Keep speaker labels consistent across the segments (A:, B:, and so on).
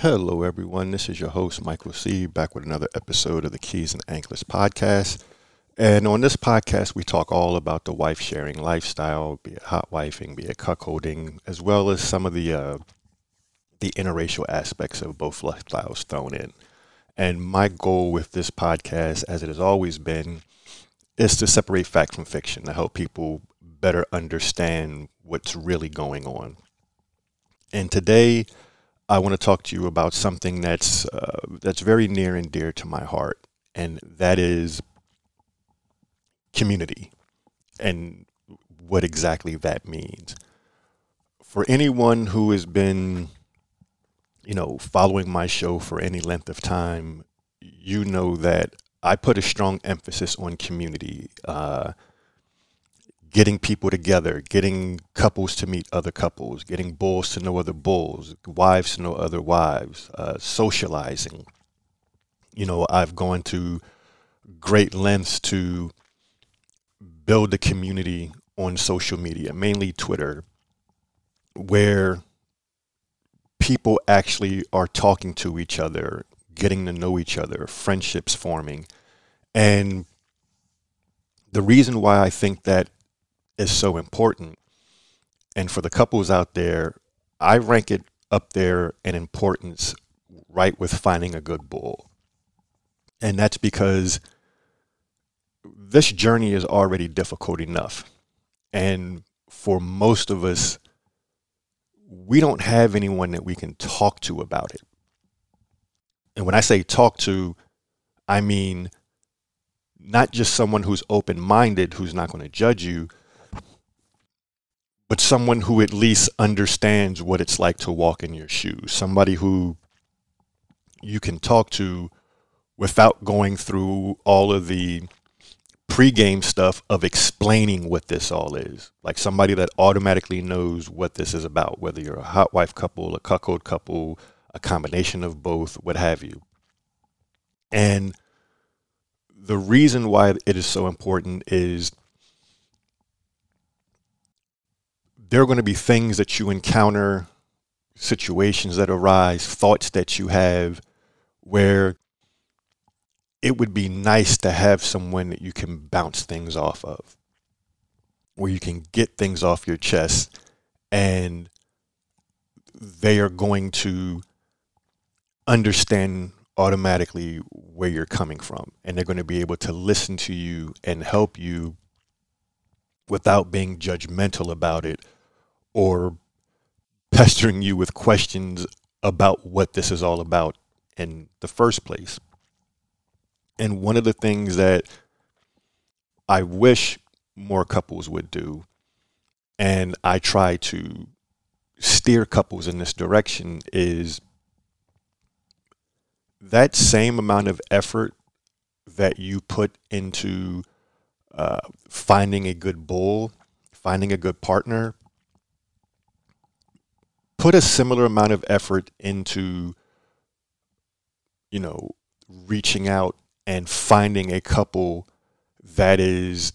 A: Hello, everyone. This is your host, Michael C., back with another episode of the Keys and Anklets podcast. And on this podcast, we talk all about the wife sharing lifestyle, be it hot wifing, be it cuckolding, as well as some of the uh, the interracial aspects of both lifestyles thrown in. And my goal with this podcast, as it has always been, is to separate fact from fiction, to help people better understand what's really going on. And today, I want to talk to you about something that's uh, that's very near and dear to my heart, and that is community, and what exactly that means. For anyone who has been, you know, following my show for any length of time, you know that I put a strong emphasis on community. Uh, getting people together, getting couples to meet other couples, getting bulls to know other bulls, wives to know other wives, uh, socializing. You know, I've gone to great lengths to build a community on social media, mainly Twitter, where people actually are talking to each other, getting to know each other, friendships forming. And the reason why I think that is so important. And for the couples out there, I rank it up there in importance right with finding a good bull. And that's because this journey is already difficult enough. And for most of us, we don't have anyone that we can talk to about it. And when I say talk to, I mean not just someone who's open minded, who's not going to judge you, but someone who at least understands what it's like to walk in your shoes, somebody who you can talk to without going through all of the pregame stuff of explaining what this all is. Like somebody that automatically knows what this is about, whether you're a hot wife couple, a cuckold couple, a combination of both, what have you. And the reason why it is so important is there are going to be things that you encounter, situations that arise, thoughts that you have where it would be nice to have someone that you can bounce things off of, where you can get things off your chest and they are going to understand automatically where you're coming from. And they're going to be able to listen to you and help you without being judgmental about it or pestering you with questions about what this is all about in the first place. And one of the things that I wish more couples would do, and I try to steer couples in this direction, is that same amount of effort that you put into uh, finding a good bull, finding a good partner, put a similar amount of effort into you know reaching out and finding a couple that is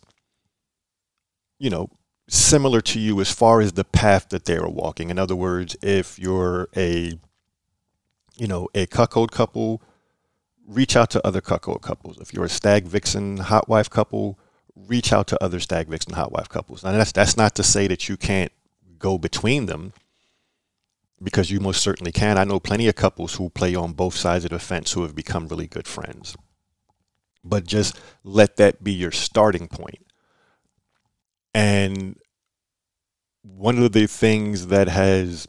A: you know similar to you as far as the path that they are walking. In other words if you're a you know a cuckold couple reach out to other cuckold couples. If you're a stag vixen hot wife couple reach out to other stag vixen hot wife couples. Now that's that's not to say that you can't go between them because you most certainly can. I know plenty of couples who play on both sides of the fence who have become really good friends. But just let that be your starting point. And one of the things that has,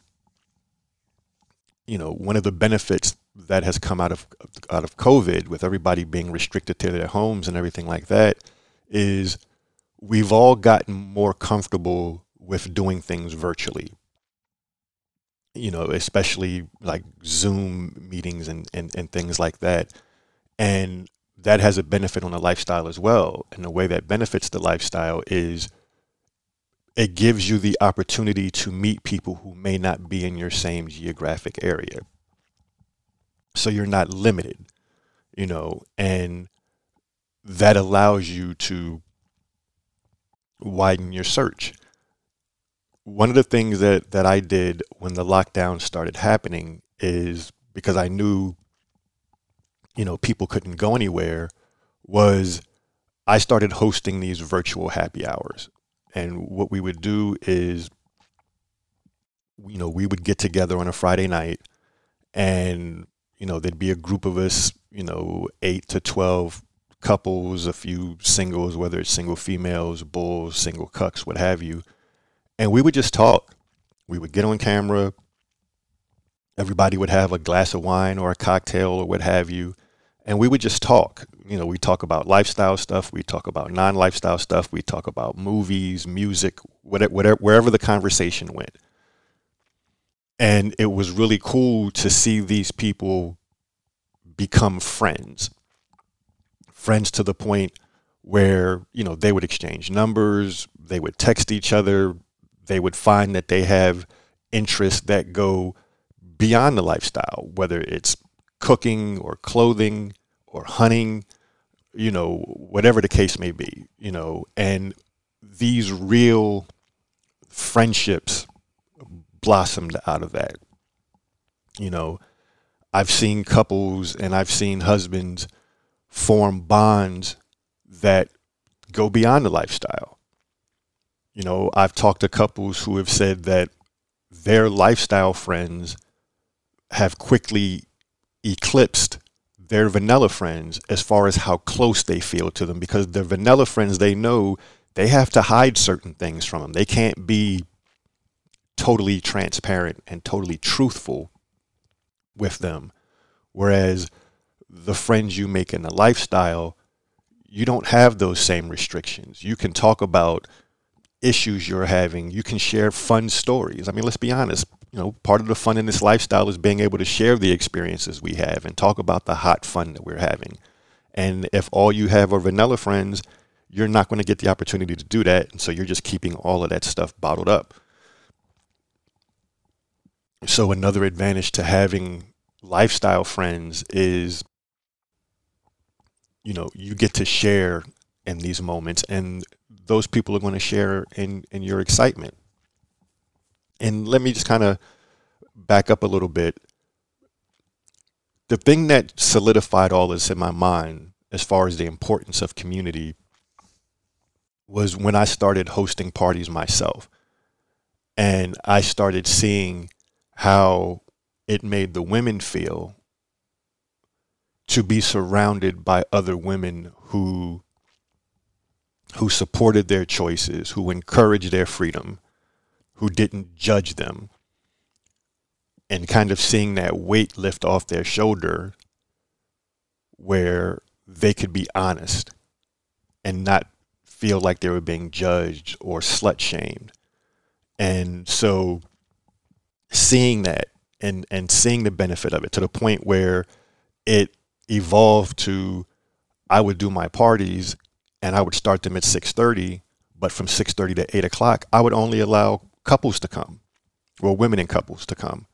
A: you know, one of the benefits that has come out of out of COVID, with everybody being restricted to their homes and everything like that, is we've all gotten more comfortable with doing things virtually you know, especially like Zoom meetings and, and, and things like that. And that has a benefit on the lifestyle as well. And the way that benefits the lifestyle is it gives you the opportunity to meet people who may not be in your same geographic area. So you're not limited, you know, and that allows you to widen your search. One of the things that, that I did when the lockdown started happening is because I knew, you know, people couldn't go anywhere, was I started hosting these virtual happy hours. And what we would do is, you know, we would get together on a Friday night and, you know, there'd be a group of us, you know, eight to 12 couples, a few singles, whether it's single females, bulls, single cucks, what have you. And we would just talk. We would get on camera. Everybody would have a glass of wine or a cocktail or what have you. And we would just talk. You know, we talk about lifestyle stuff. We talk about non lifestyle stuff. We talk about movies, music, whatever, whatever, wherever the conversation went. And it was really cool to see these people become friends friends to the point where you know they would exchange numbers they would text each other they would find that they have interests that go beyond the lifestyle whether it's cooking or clothing or hunting you know whatever the case may be you know and these real friendships blossomed out of that you know i've seen couples and i've seen husbands form bonds that go beyond the lifestyle. You know, I've talked to couples who have said that their lifestyle friends have quickly eclipsed their vanilla friends as far as how close they feel to them because their vanilla friends they know they have to hide certain things from them. They can't be totally transparent and totally truthful with them. Whereas the friends you make in the lifestyle, you don't have those same restrictions. You can talk about issues you're having. You can share fun stories. I mean, let's be honest. You know, part of the fun in this lifestyle is being able to share the experiences we have and talk about the hot fun that we're having. And if all you have are vanilla friends, you're not going to get the opportunity to do that. And so you're just keeping all of that stuff bottled up. So another advantage to having lifestyle friends is you know you get to share in these moments and those people are going to share in in your excitement. And let me just kind of back up a little bit. The thing that solidified all this in my mind as far as the importance of community was when I started hosting parties myself. And I started seeing how it made the women feel to be surrounded by other women who who supported their choices, who encouraged their freedom, who didn't judge them. And kind of seeing that weight lift off their shoulder where they could be honest and not feel like they were being judged or slut shamed. And so seeing that and and seeing the benefit of it to the point where it evolved to I would do my parties and I would start them at 6:30, but from 6:30 to 8 o'clock, I would only allow couples to come, well, women and couples to come,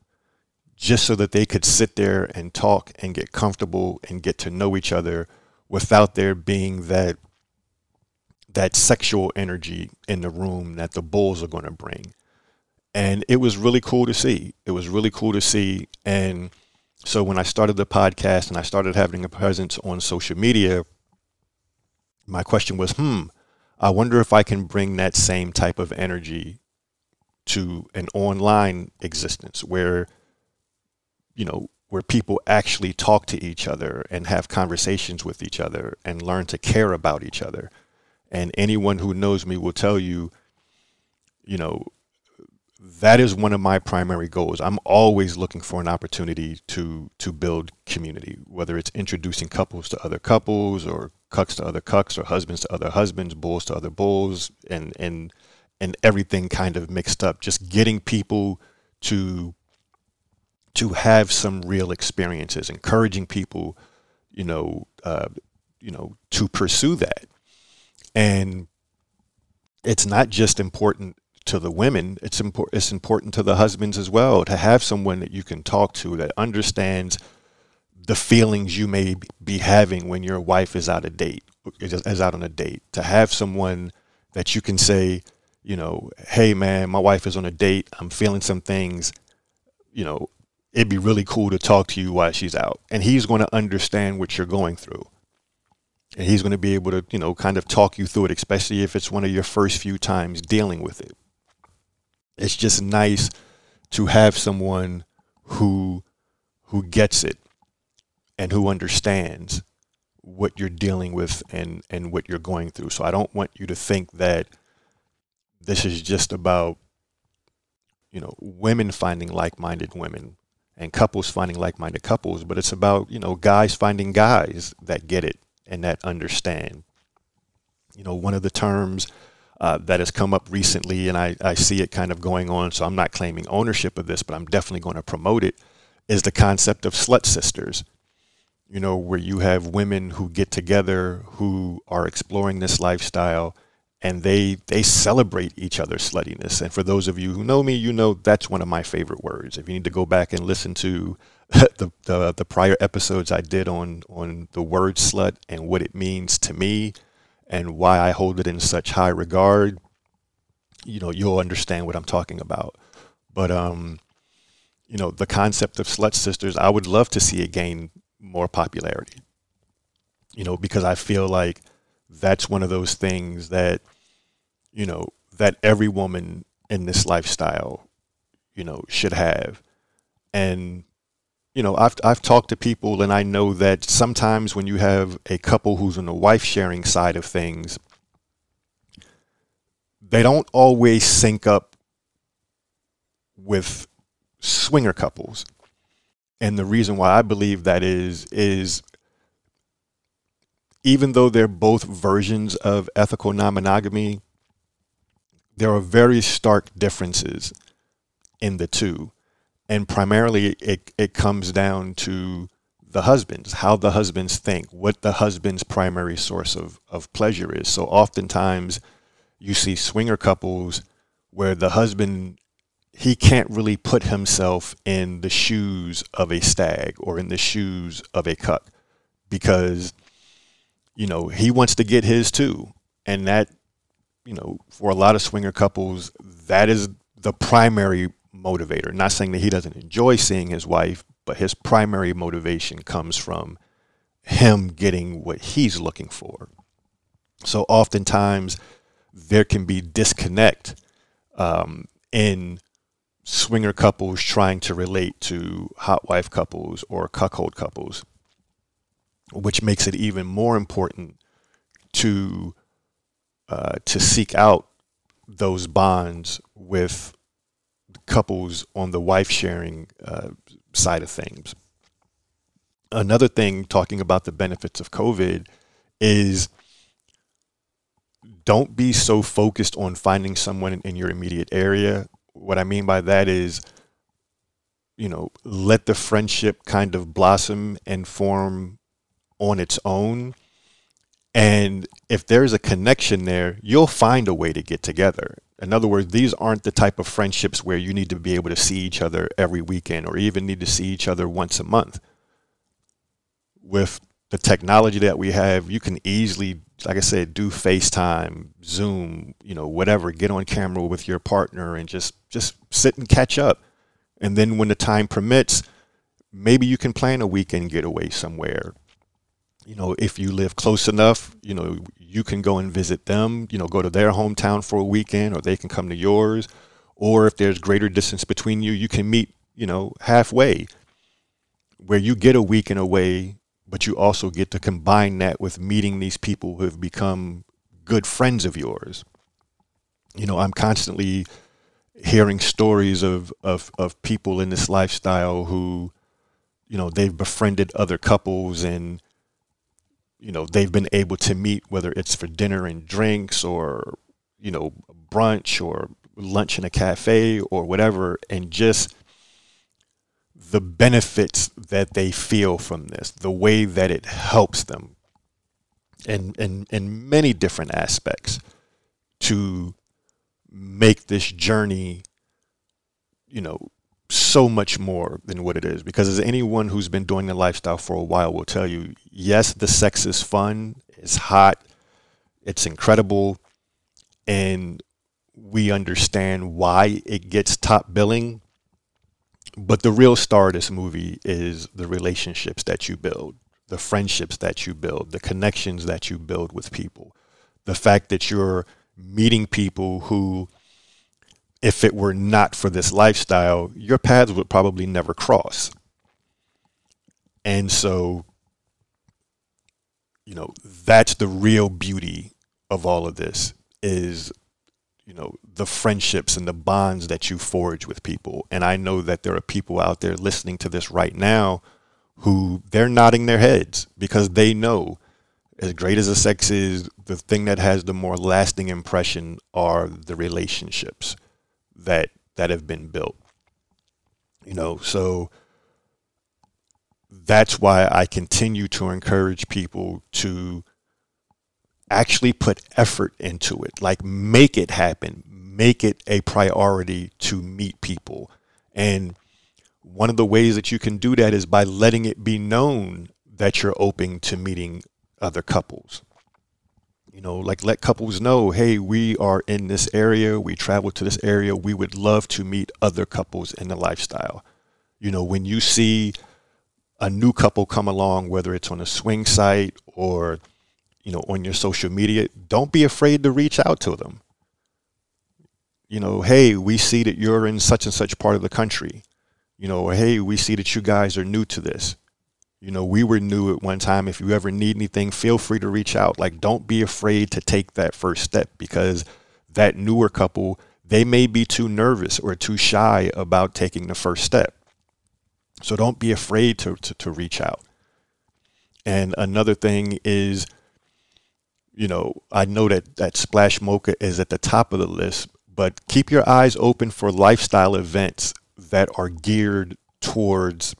A: just so that they could sit there and talk and get comfortable and get to know each other without there being that that sexual energy in the room that the bulls are going to bring. And it was really cool to see. It was really cool to see and so when I started the podcast and I started having a presence on social media, my question was, hmm, I wonder if I can bring that same type of energy to an online existence where, you know, where people actually talk to each other and have conversations with each other and learn to care about each other. And anyone who knows me will tell you, you know, that is one of my primary goals. I'm always looking for an opportunity to to build community, whether it's introducing couples to other couples or cucks to other cucks or husbands to other husbands, bulls to other bulls and and and everything kind of mixed up. Just getting people to to have some real experiences, encouraging people, you know, uh, you know, to pursue that. And it's not just important to the women; it's important. It's important to the husbands as well to have someone that you can talk to that understands the feelings you may be having when your wife is out of date, is out on a date. To have someone that you can say, you know, hey man, my wife is on a date. I'm feeling some things. You know, it'd be really cool to talk to you while she's out. And he's going to understand what you're going through. And he's going to be able to, you know, kind of talk you through it, especially if it's one of your first few times dealing with it. It's just nice to have someone who who gets it and who understands what you're dealing with and and what you're going through. So I don't want you to think that this is just about you know women finding like-minded women and couples finding like-minded couples, but it's about you know guys finding guys that get it and that understand. You know, one of the terms uh, that has come up recently, and I, I see it kind of going on. So I'm not claiming ownership of this, but I'm definitely going to promote it. Is the concept of slut sisters? You know, where you have women who get together who are exploring this lifestyle and they they celebrate each other's sluttiness. And for those of you who know me, you know that's one of my favorite words. If you need to go back and listen to the, the, the prior episodes I did on on the word slut and what it means to me and why I hold it in such high regard, you know, you'll understand what I'm talking about. But um, you know, the concept of slut sisters, I would love to see it gain more popularity. You know, because I feel like that's one of those things that you know, that every woman in this lifestyle, you know, should have. And, you know, I've, I've talked to people and I know that sometimes when you have a couple who's on the wife sharing side of things, they don't always sync up with swinger couples. And the reason why I believe that is, is even though they're both versions of ethical non monogamy, there are very stark differences in the two. And primarily, it, it comes down to the husbands, how the husbands think, what the husband's primary source of, of pleasure is. So oftentimes, you see swinger couples where the husband he can't really put himself in the shoes of a stag or in the shoes of a cuck because you know he wants to get his too and that you know, for a lot of swinger couples, that is the primary motivator. Not saying that he doesn't enjoy seeing his wife, but his primary motivation comes from him getting what he's looking for. So oftentimes there can be disconnect um, in swinger couples trying to relate to hot wife couples or cuckold couples, which makes it even more important to uh, to seek out those bonds with couples on the wife sharing uh, side of things. Another thing, talking about the benefits of COVID, is don't be so focused on finding someone in your immediate area. What I mean by that is, you know, let the friendship kind of blossom and form on its own and if there's a connection there, you'll find a way to get together. In other words, these aren't the type of friendships where you need to be able to see each other every weekend or even need to see each other once a month. With the technology that we have, you can easily, like I said, do FaceTime, Zoom, you know, whatever, get on camera with your partner and just just sit and catch up. And then when the time permits, maybe you can plan a weekend getaway somewhere you know, if you live close enough, you know, you can go and visit them, you know, go to their hometown for a weekend or they can come to yours. Or if there's greater distance between you, you can meet, you know, halfway where you get a weekend away, but you also get to combine that with meeting these people who have become good friends of yours. You know, I'm constantly hearing stories of, of, of people in this lifestyle who, you know, they've befriended other couples and, you know they've been able to meet whether it's for dinner and drinks or you know brunch or lunch in a cafe or whatever and just the benefits that they feel from this, the way that it helps them in, in, in many different aspects to make this journey, you know, so much more than what it is. Because as anyone who's been doing the lifestyle for a while will tell you, yes, the sex is fun, it's hot, it's incredible, and we understand why it gets top billing. But the real star of this movie is the relationships that you build, the friendships that you build, the connections that you build with people, the fact that you're meeting people who if it were not for this lifestyle, your paths would probably never cross. And so, you know, that's the real beauty of all of this is, you know, the friendships and the bonds that you forge with people. And I know that there are people out there listening to this right now who they're nodding their heads because they know as great as the sex is, the thing that has the more lasting impression are the relationships that that have been built. You know, so that's why I continue to encourage people to actually put effort into it. Like make it happen. Make it a priority to meet people. And one of the ways that you can do that is by letting it be known that you're open to meeting other couples you know, like let couples know, hey, we are in this area, we travel to this area, we would love to meet other couples in the lifestyle. You know, when you see a new couple come along, whether it's on a swing site or, you know, on your social media, don't be afraid to reach out to them. You know, hey, we see that you're in such and such part of the country. You know, or hey, we see that you guys are new to this you know, we were new at one time. If you ever need anything, feel free to reach out. Like, don't be afraid to take that first step because that newer couple, they may be too nervous or too shy about taking the first step. So don't be afraid to, to, to reach out. And another thing is, you know, I know that, that Splash Mocha is at the top of the list, but keep your eyes open for lifestyle events that are geared towards,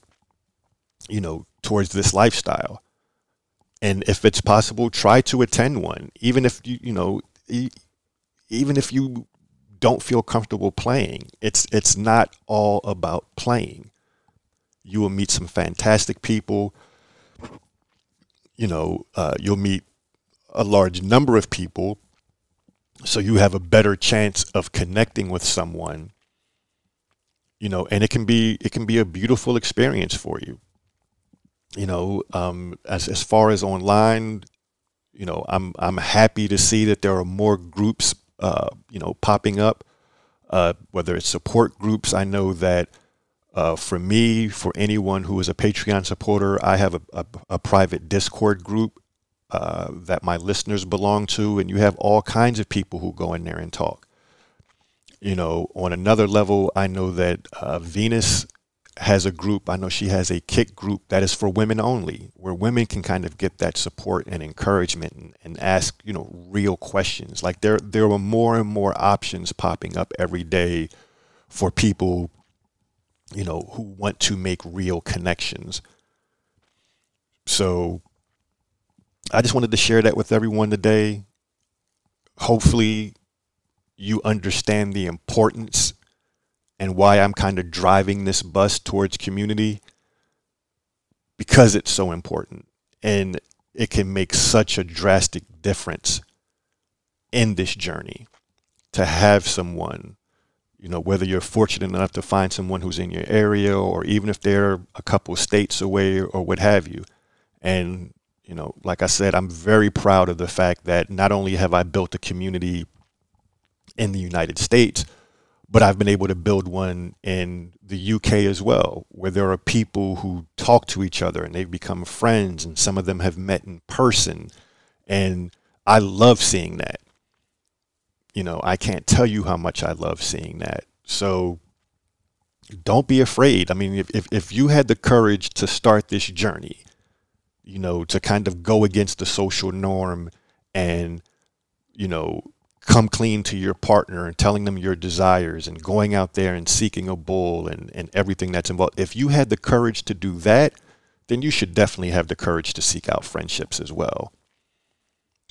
A: you know, towards this lifestyle. And if it's possible, try to attend one, even if you, you know, even if you don't feel comfortable playing. It's it's not all about playing. You will meet some fantastic people. You know, uh, you'll meet a large number of people, so you have a better chance of connecting with someone. You know, and it can be it can be a beautiful experience for you you know, um, as as far as online, you know, I'm I'm happy to see that there are more groups, uh, you know, popping up. Uh, whether it's support groups, I know that uh, for me, for anyone who is a Patreon supporter, I have a, a, a private Discord group uh, that my listeners belong to, and you have all kinds of people who go in there and talk. You know, on another level, I know that uh, Venus has a group. I know she has a Kik group that is for women only, where women can kind of get that support and encouragement and, and ask, you know, real questions. Like there, there are more and more options popping up every day for people, you know, who want to make real connections. So I just wanted to share that with everyone today. Hopefully, you understand the importance and why I'm kind of driving this bus towards community because it's so important and it can make such a drastic difference in this journey to have someone you know whether you're fortunate enough to find someone who's in your area or even if they're a couple states away or what have you and you know like i said i'm very proud of the fact that not only have i built a community in the united states but I've been able to build one in the UK as well, where there are people who talk to each other and they've become friends, and some of them have met in person. And I love seeing that. You know, I can't tell you how much I love seeing that. So don't be afraid. I mean, if, if, if you had the courage to start this journey, you know, to kind of go against the social norm and, you know, come clean to your partner and telling them your desires and going out there and seeking a bull and, and everything that's involved. If you had the courage to do that, then you should definitely have the courage to seek out friendships as well.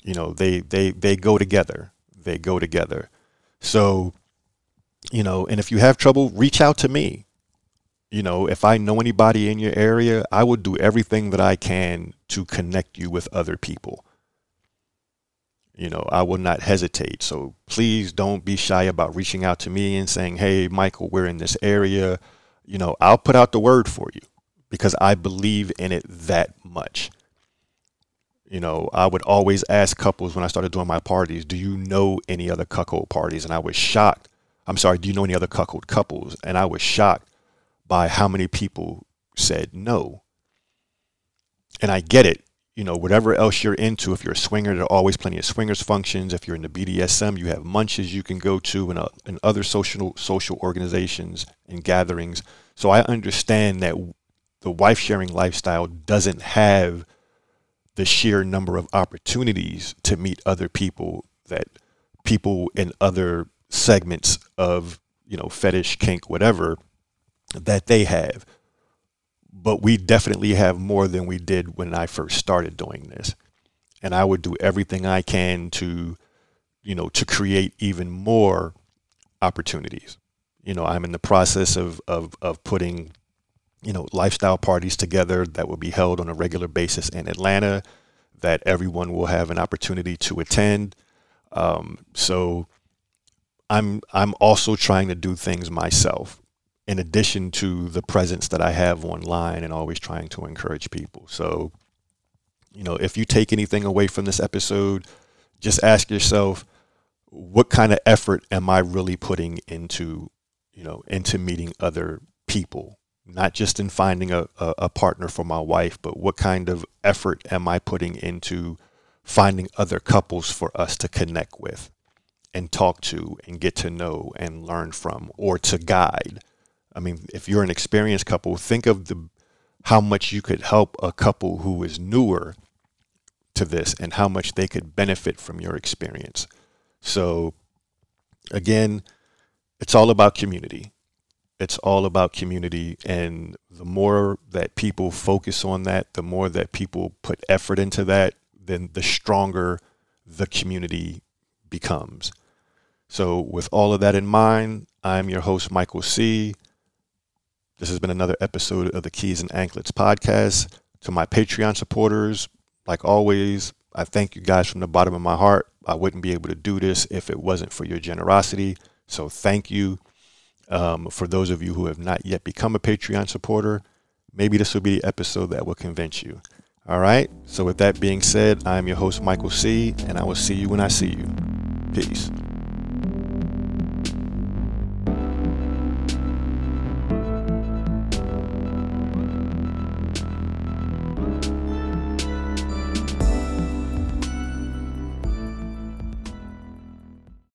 A: You know, they they they go together. They go together. So, you know, and if you have trouble, reach out to me. You know, if I know anybody in your area, I would do everything that I can to connect you with other people you know, I will not hesitate. So please don't be shy about reaching out to me and saying, hey, Michael, we're in this area. You know, I'll put out the word for you because I believe in it that much. You know, I would always ask couples when I started doing my parties, do you know any other cuckold parties? And I was shocked. I'm sorry, do you know any other cuckold couples? And I was shocked by how many people said no. And I get it you know, whatever else you're into. If you're a swinger, there are always plenty of swingers functions. If you're in the BDSM, you have munches you can go to and, uh, and other social social organizations and gatherings. So I understand that the wife sharing lifestyle doesn't have the sheer number of opportunities to meet other people that people in other segments of, you know, fetish, kink, whatever, that they have but we definitely have more than we did when I first started doing this. And I would do everything I can to, you know, to create even more opportunities. You know, I'm in the process of, of, of putting, you know, lifestyle parties together that will be held on a regular basis in Atlanta that everyone will have an opportunity to attend. Um, so I'm I'm also trying to do things myself in addition to the presence that I have online and always trying to encourage people. So, you know, if you take anything away from this episode, just ask yourself, what kind of effort am I really putting into, you know, into meeting other people? Not just in finding a, a, a partner for my wife, but what kind of effort am I putting into finding other couples for us to connect with and talk to and get to know and learn from or to guide? I mean, if you're an experienced couple, think of the how much you could help a couple who is newer to this and how much they could benefit from your experience. So again, it's all about community. It's all about community and the more that people focus on that, the more that people put effort into that, then the stronger the community becomes. So with all of that in mind, I'm your host Michael C. This has been another episode of the Keys and Anklets podcast. To my Patreon supporters, like always, I thank you guys from the bottom of my heart. I wouldn't be able to do this if it wasn't for your generosity. So thank you. Um, for those of you who have not yet become a Patreon supporter, maybe this will be the episode that will convince you. All right. So with that being said, I'm your host, Michael C., and I will see you when I see you. Peace.